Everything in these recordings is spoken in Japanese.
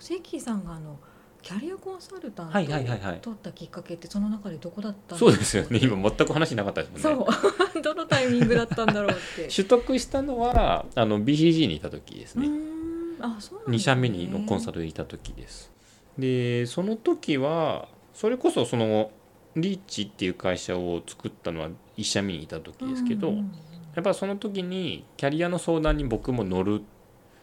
と関さんがあのキャリアコンサルタントを取ったきっかけってその中でどこだったんそうですよね。今全く話なかったですもんね。そう。どのタイミングだったんだろうって。取得したのはあの BCG にいた時ですね。ん。あそうなん2ですね。社目にのコンサルにいた時です。でその時はそれこそそのリーチっていう会社を作ったのは1社目にいた時ですけど、やっぱその時にキャリアの相談に僕も乗る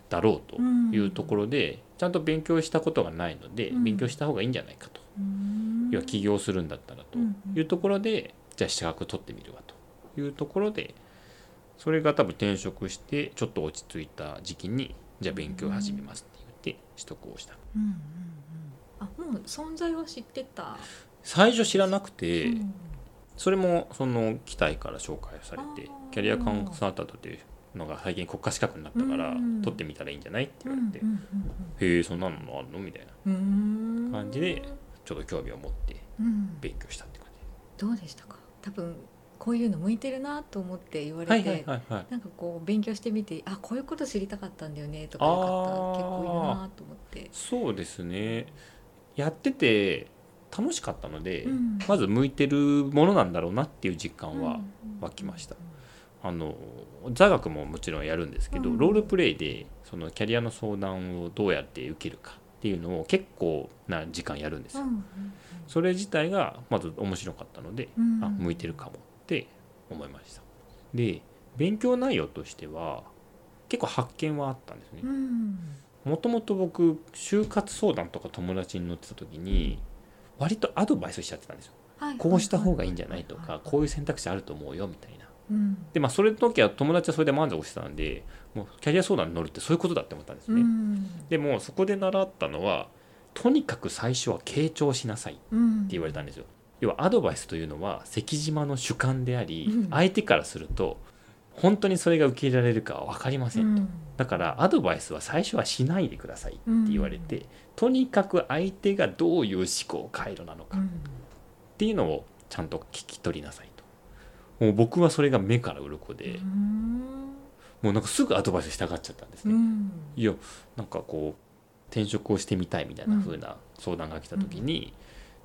だろうというところで、ちゃんと勉強したことがないので、うん。勉強した方がいいんじゃないかと、うん。要は起業するんだったらとうんいうところで、じゃあ資格取ってみるわというところでそれが多分転職してちょっと落ち着いた時期にじゃあ勉強始めますって言って取得をした。うんうんうん。あもう存在は知ってた、最初知らなくて、うん。それもその期待から紹介されてキャリアコンサルタントっていうのが最近国家資格になったからうん。取ってみたらいいんじゃないって言われて、うんうんへえそんなのあるの？みたいな感じでちょっと興味を持ってうん。勉強したって感どうでしたか？多分こういうの向いてるなと思って言われて、なんかこう勉強してみてあこういうこと知りたかったんだよねとかいう方あー結構いるなと思って、そうですね。やってて楽しかったので、うん。まず向いてるものなんだろうなっていう実感は湧きましたあの座学ももちろんやるんですけど、うん。ロールプレイでそのキャリアの相談をどうやって受けるかっていうのを結構な時間やるんですよ、うんそれ自体がまず面白かったので、うん。あ向いてるかもって思いました。で勉強内容としては結構発見はあったんですね。うん。もともと僕就活相談とか友達に乗ってた時に割とアドバイスしちゃってたんですよ。はい。こうした方がいいんじゃないとかこういう選択肢あると思うよみたいなうん。でまあそれの時は友達はそれで満足してたんでもうキャリア相談に乗るってそういうことだって思ったんですうね、ん。でもそこで習ったのはとにかく最初は傾聴しなさいってうん。言われたんですよ。要はアドバイスというのは関島の主観であり、うん。相手からすると本当にそれが受け入れられるかは分かりませんと、うん。だからアドバイスは最初はしないでくださいって言われて、とにかく相手がどういう思考回路なのかっうん。ていうのをちゃんと聞き取りなさい。ともう僕はそれが目から鱗で、うん。もうなんかすぐアドバイスしたがっちゃったんですね、うん。いやなんかこう転職をしてみたいみたいな風な相談が来た時に、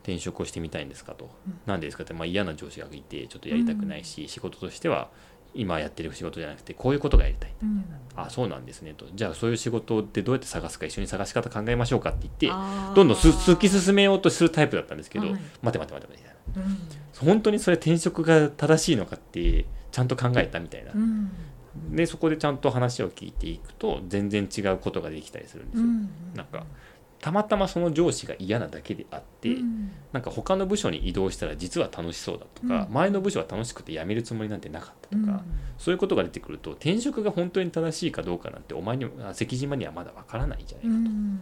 転職をしてみたいんですかと、うん。何でですかって、まあ、嫌な上司がいてちょっとやりたくないし、仕事としては今やってる仕事じゃなくてこういうことがやりたい。うん。あそうなんですねと。じゃあそういう仕事ってどうやって探すか一緒に探し方考えましょうかって言ってどんどんす突き進めようとするタイプだったんですけど、はい。待て待て待てみたいなうん。本当にそれ転職が正しいのかってちゃんと考えたみたいな、うん。でそこでちゃんと話を聞いていくと全然違うことができたりするんですよ、うん。なんかたまたまその上司が嫌なだけであって、うん。なんか他の部署に移動したら実は楽しそうだとか、うん。前の部署は楽しくて辞めるつもりなんてなかったとか、うん。そういうことが出てくると転職が本当に正しいかどうかなんてお前にあ関島にはまだわからないじゃないかうん。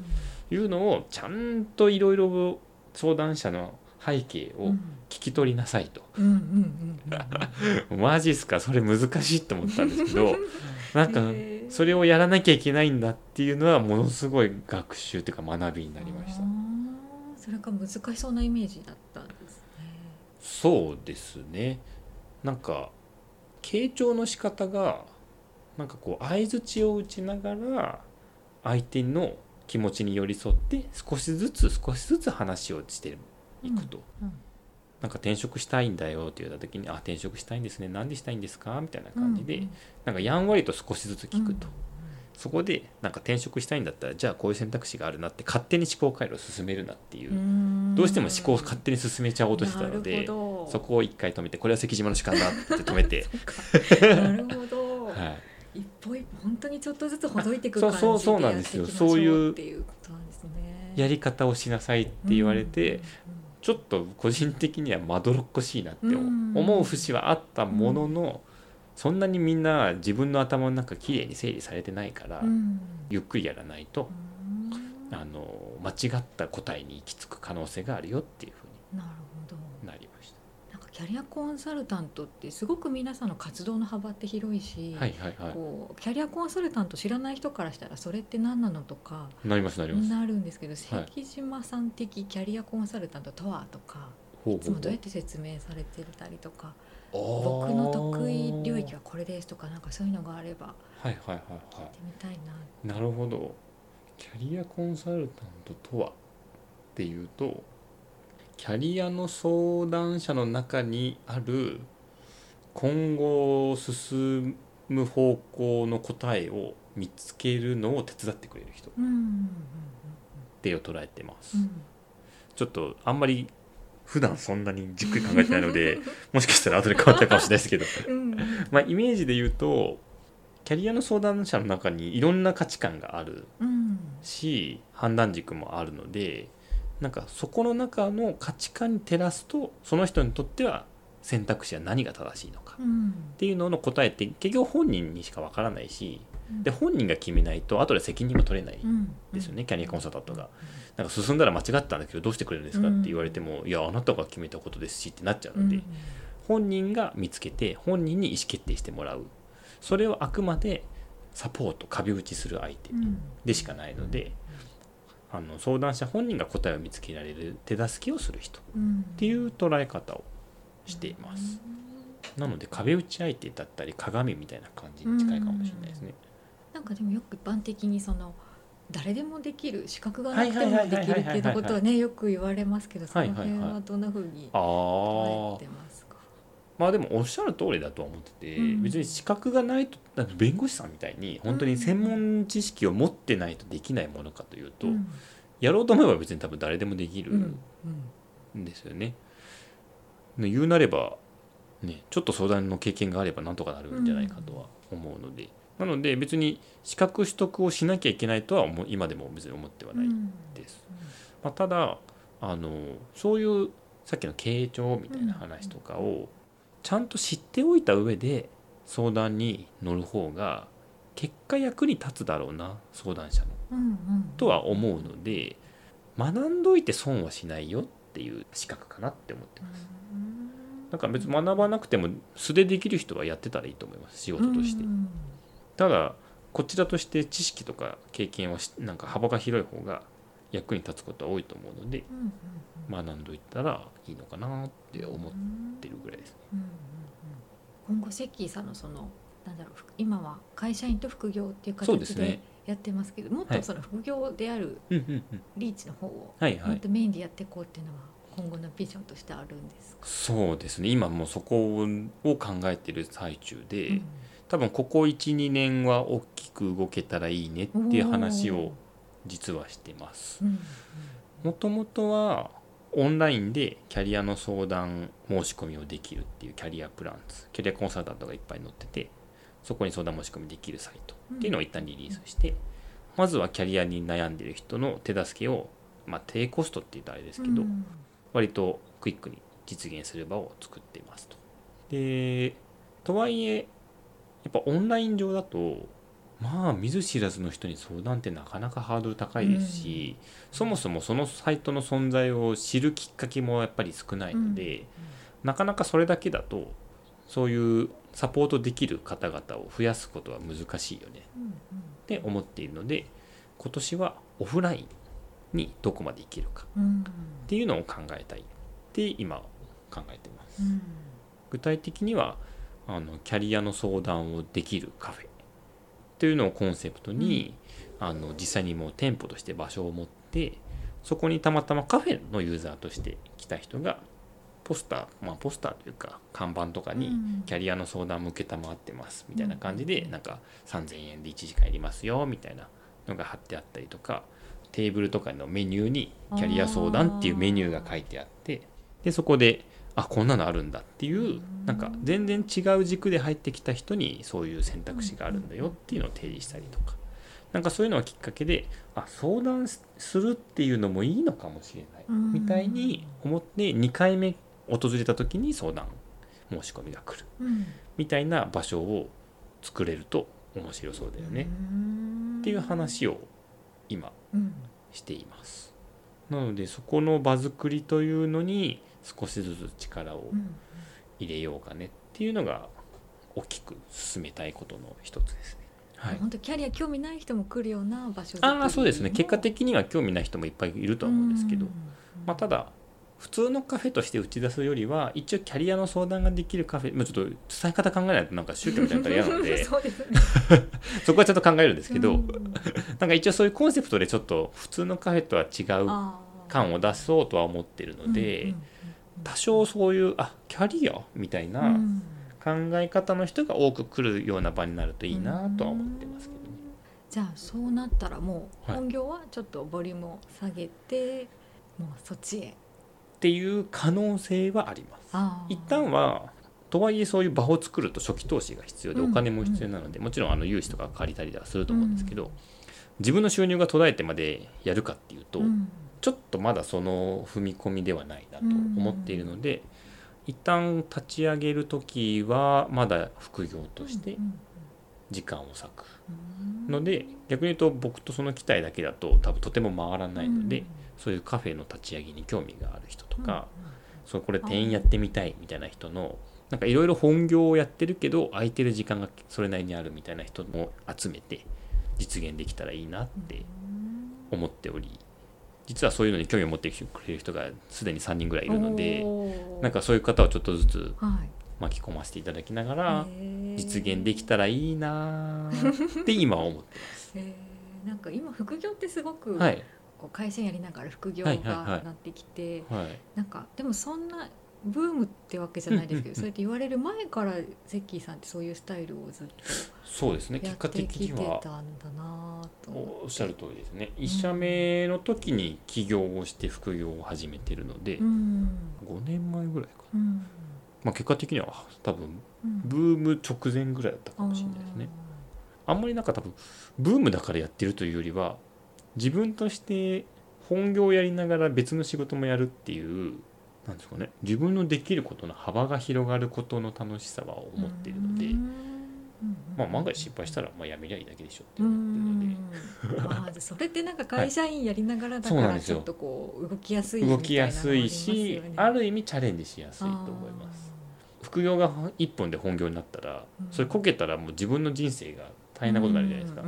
というのをちゃんといろいろ相談者の背景を聞き取りなさいと、マジっすか？それ難しいと思ったんですけど なんかそれをやらなきゃいけないんだっていうのはものすごい学習というか学びになりました。それが難しそうなイメージだったんですね。そうですねなんか傾聴の仕方がなんかこう相づちを打ちながら相手の気持ちに寄り添って少しずつ少しずつ話をしていくと、うんなんか転職したいんだよって言った時に「あ転職したいんですね。何でしたいんですか?」みたいな感じで、うんなんかやんわりと少しずつ聞くと、うんそこでなんか転職したいんだったらじゃあこういう選択肢があるなって勝手に思考回路を進めるなっていう、ん。どうしても思考を勝手に進めちゃおうとしてたのでそこを一回止めてこれは関島の主観だって止めて、なるほど、はい、一歩一歩本当にちょっとずつほどいていく感じでそうそうなんですよ。そういう。やり方をしなさいって言われて、うんちょっと個人的にはまどろっこしいなってう。ん。思う節はあったものの、そんなにみんな自分の頭の中きれいに整理されてないから、うん。ゆっくりやらないとうん。あの間違った答えに行き着く可能性があるよっていうふうなるほど。にキャリアコンサルタントってすごく皆さんの活動の幅って広いし、はいはいはい。こうキャリアコンサルタント知らない人からしたらそれって何なのとかなりますなります。なるんですけど、関島さん的キャリアコンサルタントとはとか、いつもどうやって説明されてたりとか僕の得意領域はこれですとかなんかそういうのがあればはいはいはいは聞いてみたいな。い。なるほど。キャリアコンサルタントとはっていうとキャリアの相談者の中にある今後進む方向の答えを見つけるのを手伝ってくれる人ってを捉えてます、うんちょっとあんまり普段そんなにじっくり考えてないので もしかしたら後で変わったかもしれないですけど。うんうん。まあイメージで言うとキャリアの相談者の中にいろんな価値観があるうん。し判断軸もあるのでなんかそこの中の価値観に照らすとその人にとっては選択肢は何が正しいのかうん。っていうのの答えって結局本人にしかわからないしで本人が決めないと後で責任も取れないうんですよねキャリアコンサルタントが。なんか進んだら間違ったんだけどどうしてくれるんですかって言われてもいやあなたが決めたことですしってなっちゃうので本人が見つけて本人に意思決定してもらう。それをあくまでサポート壁打ちする相手でしかないのであの相談者本人が答えを見つけられる手助けをする人っっていう捉え方をしています。なので壁打ち相手だったり鏡みたいな感じに近いかもしれないですね。なんかでもよく一般的にその誰でもできる資格がなくてもできるっていうことはねよく言われますけどその辺はどんな風にあ捉あえてますかまあでもおっしゃる通りだとは思ってて、うん。別に資格がないと弁護士さんみたいに本当に専門知識を持ってないとできないものかというと、うん。やろうと思えば別に多分誰でもできるうん。ん。ですよね。ね言うなれば、ね、ちょっと相談の経験があればなんとかなるんじゃないかとは思うので、なので別に資格取得をしなきゃいけないとは今でも別に思ってはないうん。です。まあ、ただあのそういうさっきの傾聴みたいな話とかをちゃんと知っておいた上で相談に乗る方が結果役に立つだろうな相談者のうんうんとは思うので学んどいて損はしないよっていう資格かなって思ってます。だから別に学ばなくても素でできる人はやってたらいいと思います仕事としてう。んただこちらとして知識とか経験はしなんか幅が広い方が役に立つことは多いと思うので学んどいたらいいのかなって思ってるぐらいですね。うんうんうん今後セッキーさんのそのなんだろうふ今は会社員と副業っていう形でそうですね。やってますけどもっはいとその副業である。リーチの方を。もっとメインでやっていこうっていうのは今後のビジョンとしてあるんですか、そうですね。今もうそこを考えてる最中で、うん多分ここ12年は大きく動けたらいいねっていう話を実はしてます。うんもともとはオンラインでキャリアの相談申し込みをできるっていうキャリアプランツキャリアコンサルタントがいっぱい載っててそこに相談申し込みできるサイトっていうのを一旦リリースして、まずはキャリアに悩んでる人の手助けを、まあ、低コストって言うとあれですけど、うん割とクイックに実現する場を作っていますと。でとはいえやっぱオンライン上だとまあ見ず知らずの人に相談ってなかなかハードル高いですし、そもそもそのサイトの存在を知るきっかけもやっぱり少ないので、なかなかそれだけだとそういうサポートできる方々を増やすことは難しいよね。うんって思っているので今年はオフラインにどこまでいけるかうんうんっていうのを考えたい。って今考えてます。うん。具体的にはあのキャリアの相談をできるカフェというのをコンセプトに、あの実際にもう店舗として場所を持ってそこにたまたまカフェのユーザーとして来た人がポスターまあポスターというか看板とかにうん。キャリアの相談向けたまってますみたいな感じでなんか3000円で1時間やりますよみたいなのが貼ってあったりとかテーブルとかのメニューにキャリア相談っていうメニューが書いてあってでそこであこんなのあるんだっていうなんか全然違う軸で入ってきた人にそういう選択肢があるんだよっていうのを提示したりとか。なんかそういうのがきっかけであ相談するっていうのもいいのかもしれないうん。みたいに思って2回目訪れた時に相談申し込みが来るうん。みたいな場所を作れると面白そうだよね。っていう話を今うん。しています。なのでそこの場作りというのに少しずつ力をうん。入れようかねっていうのが大きく進めたいことの一つですね。はい。本当キャリア興味ない人も来るような場所ああそうですね。結果に的には興味ない人もいっぱいいるとは思うんですけど、まあ、ただ普通のカフェとして打ち出すよりは一応キャリアの相談ができるカフェ、まあ、ちょっと伝え方考えないとなんか宗教みたいなの嫌なので そね。そこはちょっと考えるんですけど、うん なんか一応そういうコンセプトでちょっと普通のカフェとは違う感を出そうとは思ってるので、多少そういうあキャリアみたいなん。考え方の人が多く来るような場になるといいなとは思ってますけどね。じゃあそうなったらもうはい本業はちょっとボリュームを下げて、もうそっちへ。っていう可能性はあります。一旦はとはいえそういう場を作ると初期投資が必要でうん。お金も必要なので、もちろんあの融資とか借りたりはすると思うんですけど、自分の収入が途絶えてまでやるかっていうと、うんちょっとまだその踏み込みではないなと思っているので、一旦立ち上げる時はまだ副業としてうん時間を割くうんので逆に言うと僕とその機体だけだと多分とても回らないので、うん。そういうカフェの立ち上げに興味がある人とうんか、そうこれ店員やってみたいみたいな人のなんかいろいろ本業をやってるけど空いてる時間がそれなりにあるみたいな人も集めて実現できたらいいなって思っており実はそういうのに興味を持ってくれる人がすでに3人ぐらいいるのでなんかそういう方をちょっとずつはい。巻き込ませていただきながら実現できたらいいなーって今は思ってへー。なんか今副業ってすごく、ます。はい、こう会社員やりながら副業はいはいはい。がなってきて、はい。なんかでもそんなブームってわけじゃないですけど、うんうんうん。そうやって言われる前からゼッキーさんってそういうスタイルをずっそうですね。とや結果ってきて的にはおっしゃる通りですね。1社目の時に起業をして副業を始めてるので、うん。5年前ぐらいかな、うん。まあ、結果的には多分うん。ブーム直前ぐらいだったかもしれないですね。あんまりなんか多分ブームだからやってるというよりは自分として本業をやりながら別の仕事もやるっていうなんですかね。自分のできることの幅が広がることの楽しさは思っているので、うん。まあ万が一失敗したらまあやめりゃいいだけでしょってう思ってるので、んあそれってなんか会社員やりながらだからちょっとこう動きやすいみたいな動きやすいしのある意味チャレンジしやすいと思います。副業が一本で本業になったらうん。それこけたらもう自分の人生が大変なことになるじゃないですか、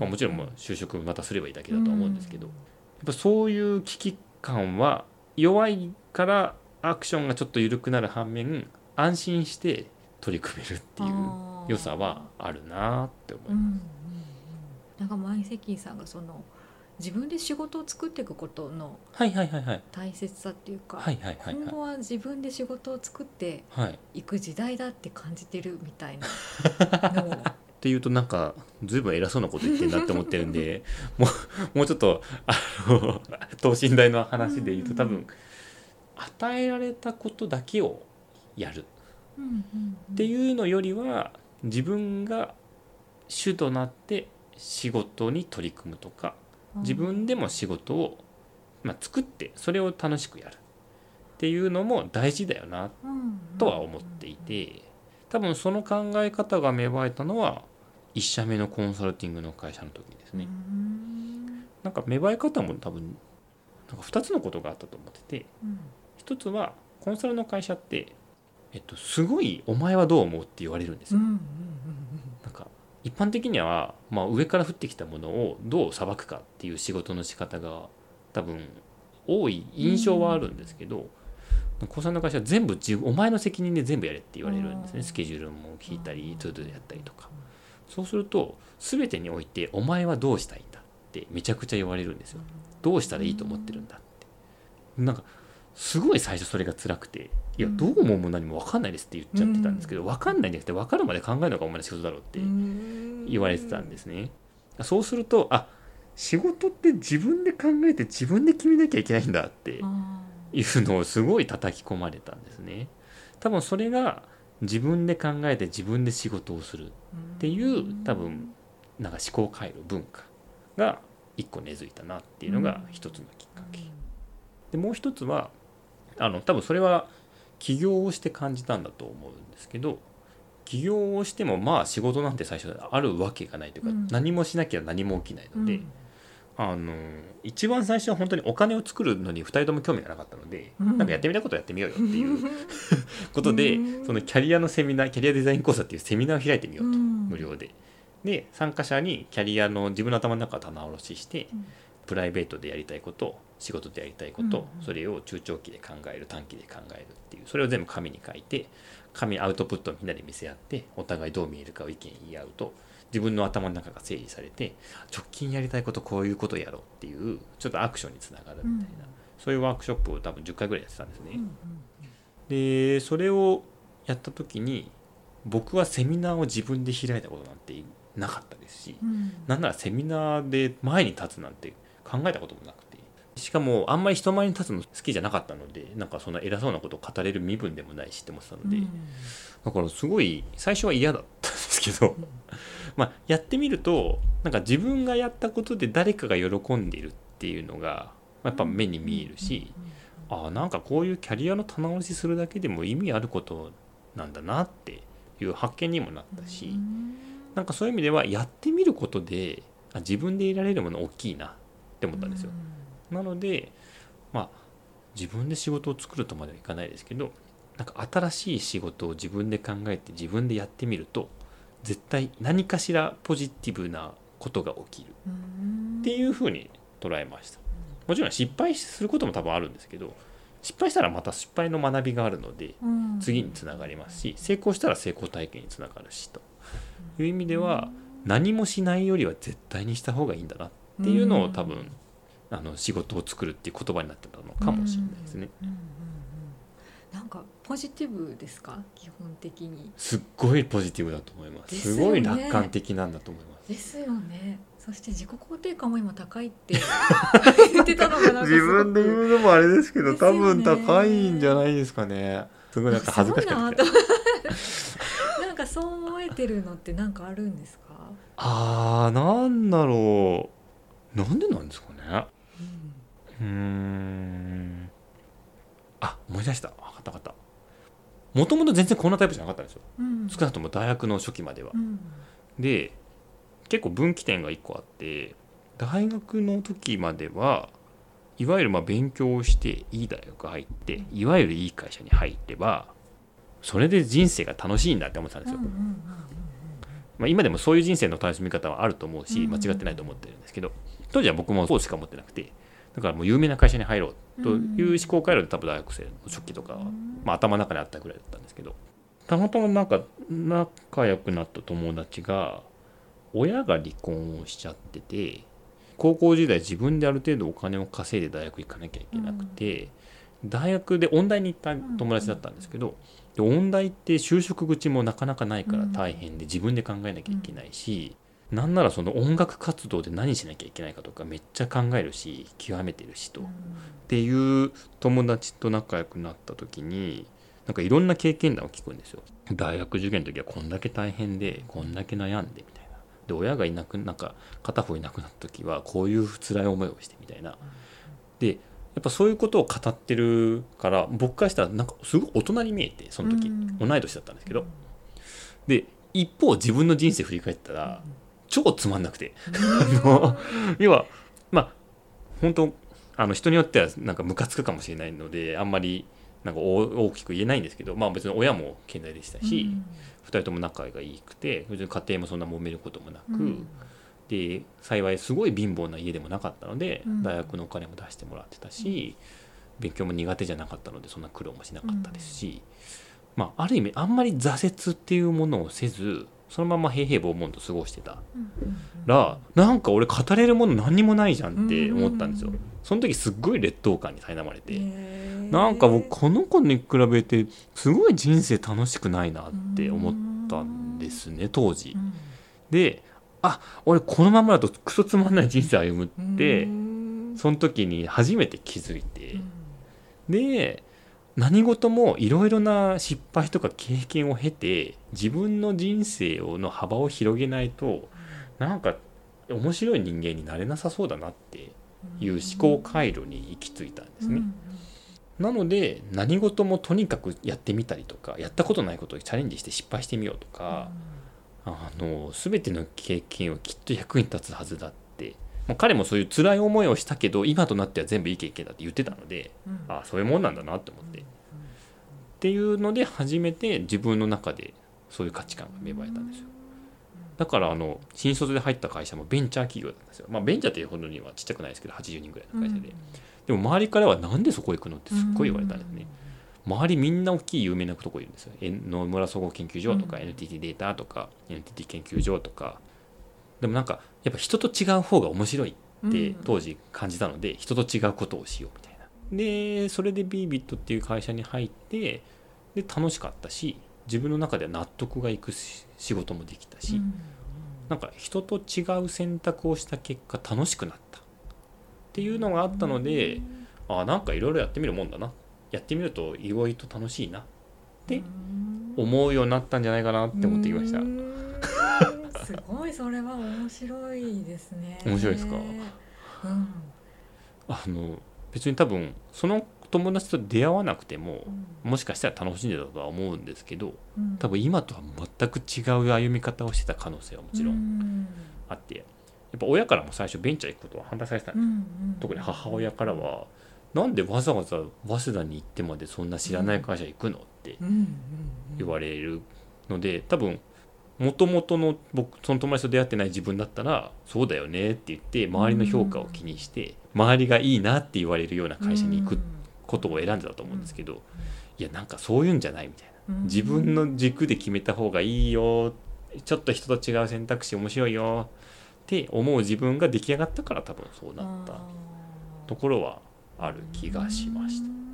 まあ、もちろんもう就職またすればいいだけだとは思うんですけど、やっぱそういう危機感は弱いからアクションがちょっと緩くなる反面安心して取り組めるっていう良さはあるなって思いうんうんうんます。なんか前関さんがその自分で仕事を作っていくことの大切さっていうか、今後は自分で仕事を作ってはい。いく時代だって感じてるみたいなのを。っていうとなんか随分偉そうなこと言ってんなって思ってるんでもうもうちょっとあの等身大の話で言うと多分与えられたことだけをやる。ってういうのよりは自分が主となって仕事に取り組むとかん。自分でも仕事を、まあ、作ってそれを楽しくやる。っていうのも大事だよなとは思っていて多分その考え方が芽生えたのは1社目のコンサルティングの会社の時ですね。なんか芽生え方も多分なんか2つのことがあったと思ってて一つはコンサルの会社って、えっと、すごい「お前はどう思う?」って言われるんですよ。なんか一般的には、まあ、上から降ってきたものをどうさばくかっていう仕事の仕方が多分多い印象はあるんですけど、コンサルの会社は全部お前の責任で全部やれって言われるんですねうんスケジュールも引いたり To Do でやったりとかそうすると全てにおいて「お前はどうしたいんだ」ってめちゃくちゃ言われるんですよ。どうしたらいいと思ってるんだって。なんかすごい最初それが辛くて「いやうんどう思うも何も分かんないです」って言っちゃってたんですけど分かんないんじゃなくて分かるまで考えるのがお前の仕事だろうって言われてたんですすね。そうするとあ仕事って自分で考えて自分で決めなきゃいけないんだっていうのをすごい叩き込まれたんですね。多分それが自分で考えて自分で仕事をするっていう多分なんか思考回路文化が一個根付いたなっていうのが一つのきっかけ。でもう一つはあの多分それは起業をして感じたんだと思うんですけど起業をしてもまあ仕事なんて最初あるわけがないというか、うん。何もしなきゃ何も起きないので、あの一番最初は本当にお金を作るのに2人とも興味がなかったので、うん。なんかやってみたいことやってみようよっていう ことで、うん。そのキャリアのセミナーキャリアデザイン講座っていうセミナーを開いてみようと、無無料で。で参加者にキャリアの自分の頭の中を棚卸しして、うん。プライベートでやりたいこと仕事でやりたいこと、うん。うんそれを中長期で考える短期で考えるっていうそれを全部紙に書いて紙アウトプットをみんなで見せ合ってお互いどう見えるかを意見言い合うと自分の頭の中が整理されて直近やりたいことこういうことをやろうっていうちょっとアクションにつながるみたいな、そういうワークショップを多分10回ぐらいやってたんですね。うんうん。でそれをやった時に僕はセミナーを自分で開いたことなんてなかったですし、うん。なんならセミナーで前に立つなんて考えたこともなくてしかもあんまり人前に立つの好きじゃなかったのでなんかそんな偉そうなことを語れる身分でもないしって思ってたので、うん。だからすごい最初は嫌だったんですけど、まあやってみるとなんか自分がやったことで誰かが喜んでいるっていうのがやっぱ目に見えるし、ああなんかこういうキャリアの棚卸しするだけでも意味あることなんだなっていう発見にもなったし、うん。なんかそういう意味ではやってみることであ自分で得られるもの大きいなって思ったんですよ。なのでまあ自分で仕事を作るとまではいかないですけどなんか新しい仕事を自分で考えて自分でやってみると絶対何かしらポジティブなことが起きる。うんっていうふうに捉えました。もちろん失敗することも多分あるんですけど失敗したらまた失敗の学びがあるのでうん。次につながりますし成功したら成功体験につながるしと。いう意味では何もしないよりは絶対にした方がいいんだなっていうのを多分あの仕事を作るっていう言葉になってたのかもしれないですね。うんうんうんなんかポジティブですか基本的にすっごいポジティブだと思います。ねすごい楽観的なんだと思います。ですよね。そして自己肯定感も今高いって言ってたのがなんかすごくうのもあれですけど多分高いんじゃないですかね。すごいな んか恥ずかしかったなんかそう思えてるのってなんかあるんですか、あーなんだろう。なんでなんですかねうんうーん。あ思い出した。分かった分かった。もともと全然こんなタイプじゃなかったんですよ。うん。少なくとも大学の初期までは。うん。で結構分岐点が1個あって大学の時まではいわゆるまあ勉強をしていい大学入っていわゆるいい会社に入ればそれで人生が楽しいんだって思ってたんですよ、まあ、今でもそういう人生の楽しみ方はあると思うしうん。間違ってないと思ってるんですけど当時は僕もそうしか思ってなくてだからもう有名な会社に入ろうという思考回路で多分大学生の初期とかは、まあ、頭の中にあったぐらいだったんですけどたまたまなんか仲良くなった友達が親が離婚をしちゃってて高校時代自分である程度お金を稼いで大学行かなきゃいけなくて、大学で音大に行った友達だったんですけど、で音大って就職口もなかなかないから大変で自分で考えなきゃいけないし、なんならその音楽活動で何しなきゃいけないかとかめっちゃ考えるし極めてるしと。っていう友達と仲良くなった時になんかいろんな経験談を聞くんですよ。大学受験の時はこんだけ大変でこんだけ悩んでみたいな。で親がいなくなんか片方いなくなった時はこういう辛い思いをしてみたいな。でやっぱそういうことを語ってるから僕からしたらなんかすごい大人に見えてその時、うん。同い年だったんですけど。で一方自分の人生振り返ったら超つまんなくて。あの要はまあ本当あの人によってはなんかムカつくかもしれないのであんまりなんか大大きく言えないんですけどまあ別に親も健在でしたし、2人とも仲がいいくて別に家庭もそんな揉めることもなく、で幸いすごい貧乏な家でもなかったので、うん。大学のお金も出してもらってたし、勉強も苦手じゃなかったのでそんな苦労もしなかったですし、まあある意味あんまり挫折っていうものをせずそのまま平々凡々と過ごしてたらなんか俺語れるもの何にもないじゃんって思ったんですよ。その時すっごい劣等感に苛まれて、なんか僕この子に比べてすごい人生楽しくないなって思ったんですね当時。であ俺このままだとクソつまんない人生歩むってその時に初めて気づいて。で何事もいろいろな失敗とか経験を経て自分の人生をの幅を広げないとなんか面白い人間になれなさそうだなっていう思考回路に行き着いたんですね。なので何事もとにかくやってみたりとかやったことないことをチャレンジして失敗してみようとか、あの全ての経験はきっと役に立つはずだって、まあ、彼もそういう辛い思いをしたけど今となっては全部いい経験だって言ってたので、あそういうもんなんだなって思って、っていうので初めて自分の中でそういう価値観が芽生えたんですよ。だからあの新卒で入った会社もベンチャー企業だったんですよ。まあベンチャーっていうほどにはちっちゃくないですけど80人ぐらいの会社で、でも周りからはなんでそこ行くのってすっごい言われたんですね、周りみんな大きい有名なとこいるんですよ。え野村総合研究所とか、うん。NTT データとか NTT 研究所とかでもなんかやっぱ人と違う方が面白いって当時感じたので、人と違うことをしようみたいな。でそれで b ビットっていう会社に入ってで楽しかったし自分の中では納得がいくし仕事もできたし、なんか人と違う選択をした結果楽しくなった。っていうのがあったので、あなんかいろいろやってみるもんだな。やってみると意外と楽しいなで思うようになったんじゃないかなって思ってきました。う。ーんすごいそれは面白いですね。面白いですか？うん。あの別に多分その友達と出会わなくてもうん。もしかしたら楽しんでたとは思うんですけどうん。多分今とは全く違う歩み方をしてた可能性はもちろうん。んあって。やっぱ親からも最初ベンチャー行くことは反対されてたんですうんうん特に母親からはなんでわざわざ早稲田に行ってまでそんな知らない会社行くのって言われるので多分もともとの僕その友達と出会ってない自分だったらそうだよねって言って周りの評価を気にして周りがいいなって言われるような会社に行くことを選んでたと思うんですけどいやなんかそういうんじゃないみたいな。うん。自分の軸で決めた方がいいよ。ちょっと人と違う選択肢面白いよって思う自分が出来上がったから多分そうなったところはある気がしました。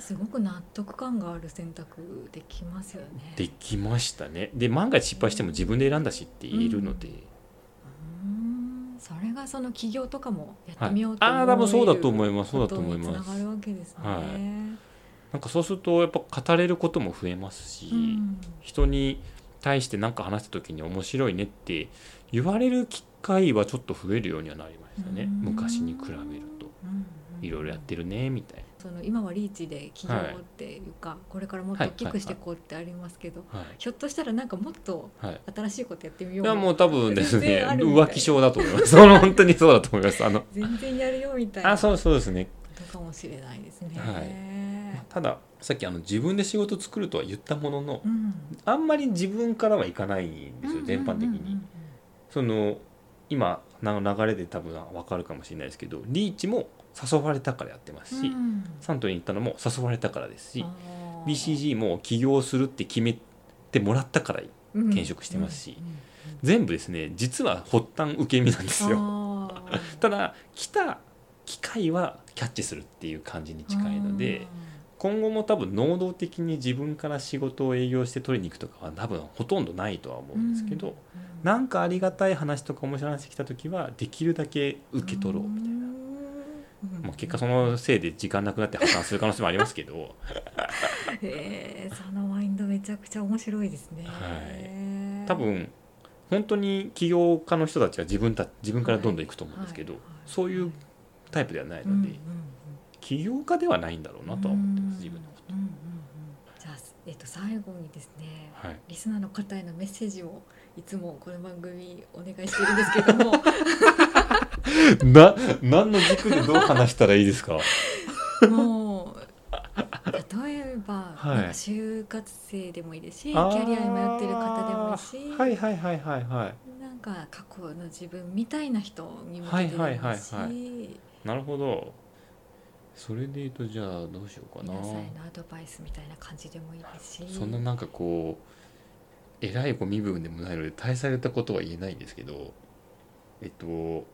うんすごく納得感がある選択できますよね。できましたね。で万が一失敗しても自分で選んだしって言えるので、うん。それがその起業とかもやってはいみようと思ああ多分そうだと思いいます。そうだと思いつます。ながるわけですね、はい。なんかそうするとやっぱ語れることも増えますし、うん。人に対して何か話した時に面白いねって言われる機会はちょっと増えるようにはなりましたね、うん。昔に比べると。うん。いろいろやってるねみたいその今はリーチで起業っていうか、これからもっと大きくしていこうってありますけど、なはい。ひょっとしたらなんかもっとはい。新しいことやってみよいうやもう多分です全ね浮気症だと思います。その本当にそうだと思います。あの全然やるよみたいなあそうそうですね。かもしれないですね。はい。たださっきあの自分で仕事作るとは言ったもののうん。あんまり自分からはいかないんですよ全般的に。その今の流れで多分分かるかもしれないですけどリーチも誘われたからやってますし、うん。サントリーに行ったのも誘われたからですし、BCG も起業するって決めてもらったからうん。転職してますし。うんうん全部ですね実は発端受け身なんですよ。ただ来た機会はキャッチするっていう感じに近いので今後も多分能動的に自分から仕事を営業して取りに行くとかは多分ほとんどないとは思うんですけど、うん。なんかありがたい話とか面白い話来た時はできるだけ受け取ろうみたいな、うんまあ、結果そのせいで時間なくなって破綻する可能性もありますけど。へえそのマインドめちゃくちゃ面白いですね。はい。多分本当に起業家の人たちは自分た自分からどんどん行くと思うんですけど、はい。はい。そういうタイプではないので、うんうんうん。起業家ではないんだろうなとは思ってます自分のこうんうんうんじゃあ、えっと、最後にですねと。はい。リスナーの方へのメッセージをいつもこの番組お願いしてるんですけども な何の軸でどう話したらいいですか？もう例えば、はい。就活生でもいいですしキャリアに迷ってる方でもいいし、はいはいはいはいはい。なんか過去の自分みたいな人に向けてでもいいし、はいはいはい。なるほど。それで言うとじゃあどうしようかな。皆さんへのアドバイスみたいな感じでもいいですし。そんななんかこうえらいご身分でもないので大されたことは言えないんですけどえっと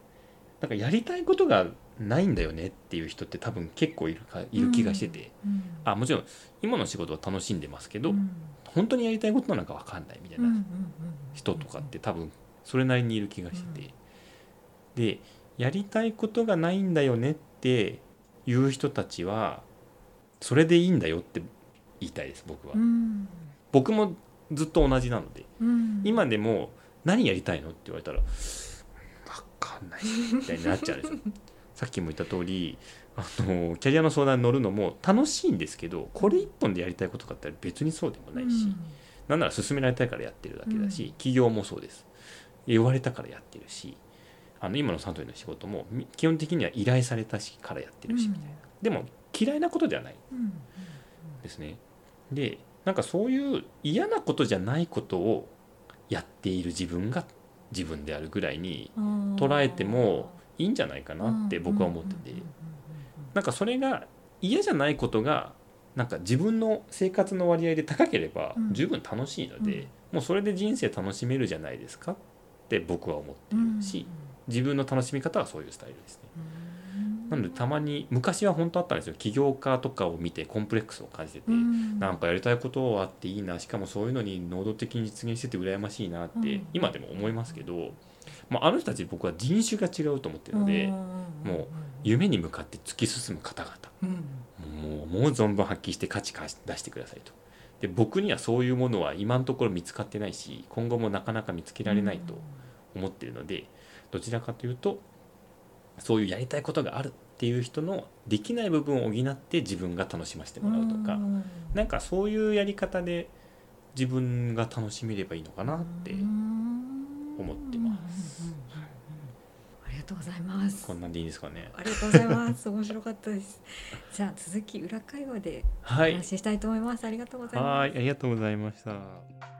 なんかやりたいことがないんだよねっていう人って多分結構いるかいる気がしてて、うんあもちろん今の仕事は楽しんでますけど、うん。本当にやりたいことなのか分かんないみたいなうんうんうん人とかって多分それなりにいる気がしてて、でやりたいことがないんだよねっていう人たちはそれでいいんだよって言いたいです僕は、うん。僕もずっと同じなので。うん。今でも何やりたいのって言われたら分かんないみたいになっちゃうんですよさっきも言った通りあのキャリアの相談に乗るのも楽しいんですけどこれ一本でやりたいことかって言ったら別にそうでもないし、なんなら進められたいからやってるだけだし、うん。企業もそうです。言われたからやってるしあの今のサントリーの仕事もみ基本的には依頼されたしからやってるし、うん。みたいなでも嫌いなことではない。うんうん。ですね。でなんかそういう嫌なことじゃないことをやっている自分が自分であるぐらいに捉捉えてもいいんじゃないかなって僕は思ってて。なんかそれが嫌じゃないことがなんか自分の生活の割合で高ければうん。十分楽しいので、うん。もうそれで人生楽しめるじゃないですかって僕は思ってるし、自分の楽しみ方はそういうスタイルですね。なのでたまに昔は本当あったんですよ。起業家とかを見てコンプレックスを感じてて、なんかやりたいことはあっていいなしかもそういうのに能動的に実現してて羨ましいなってうん。今でも思いますけど、まあ、あの人たち僕は人種が違うと思ってるので、もう夢に向かって突き進む方々。もうもう存分発揮して価値化出してくださいと。で僕にはそういうものは今のところ見つかってないし今後もなかなか見つけられないと思ってるのでどちらかというとそういうやりたいことがあるっていう人のできない部分を補って自分が楽しませてもらうとかなんかそういうやり方で自分が楽しめればいいのかなって思ってます。ありがとうございますこん。なん。でいいですかね。ありがとうございます面白かったですじゃあ続き裏会話でおはい。話ししたいと思いますありがとうございますはい、ありがとうございました。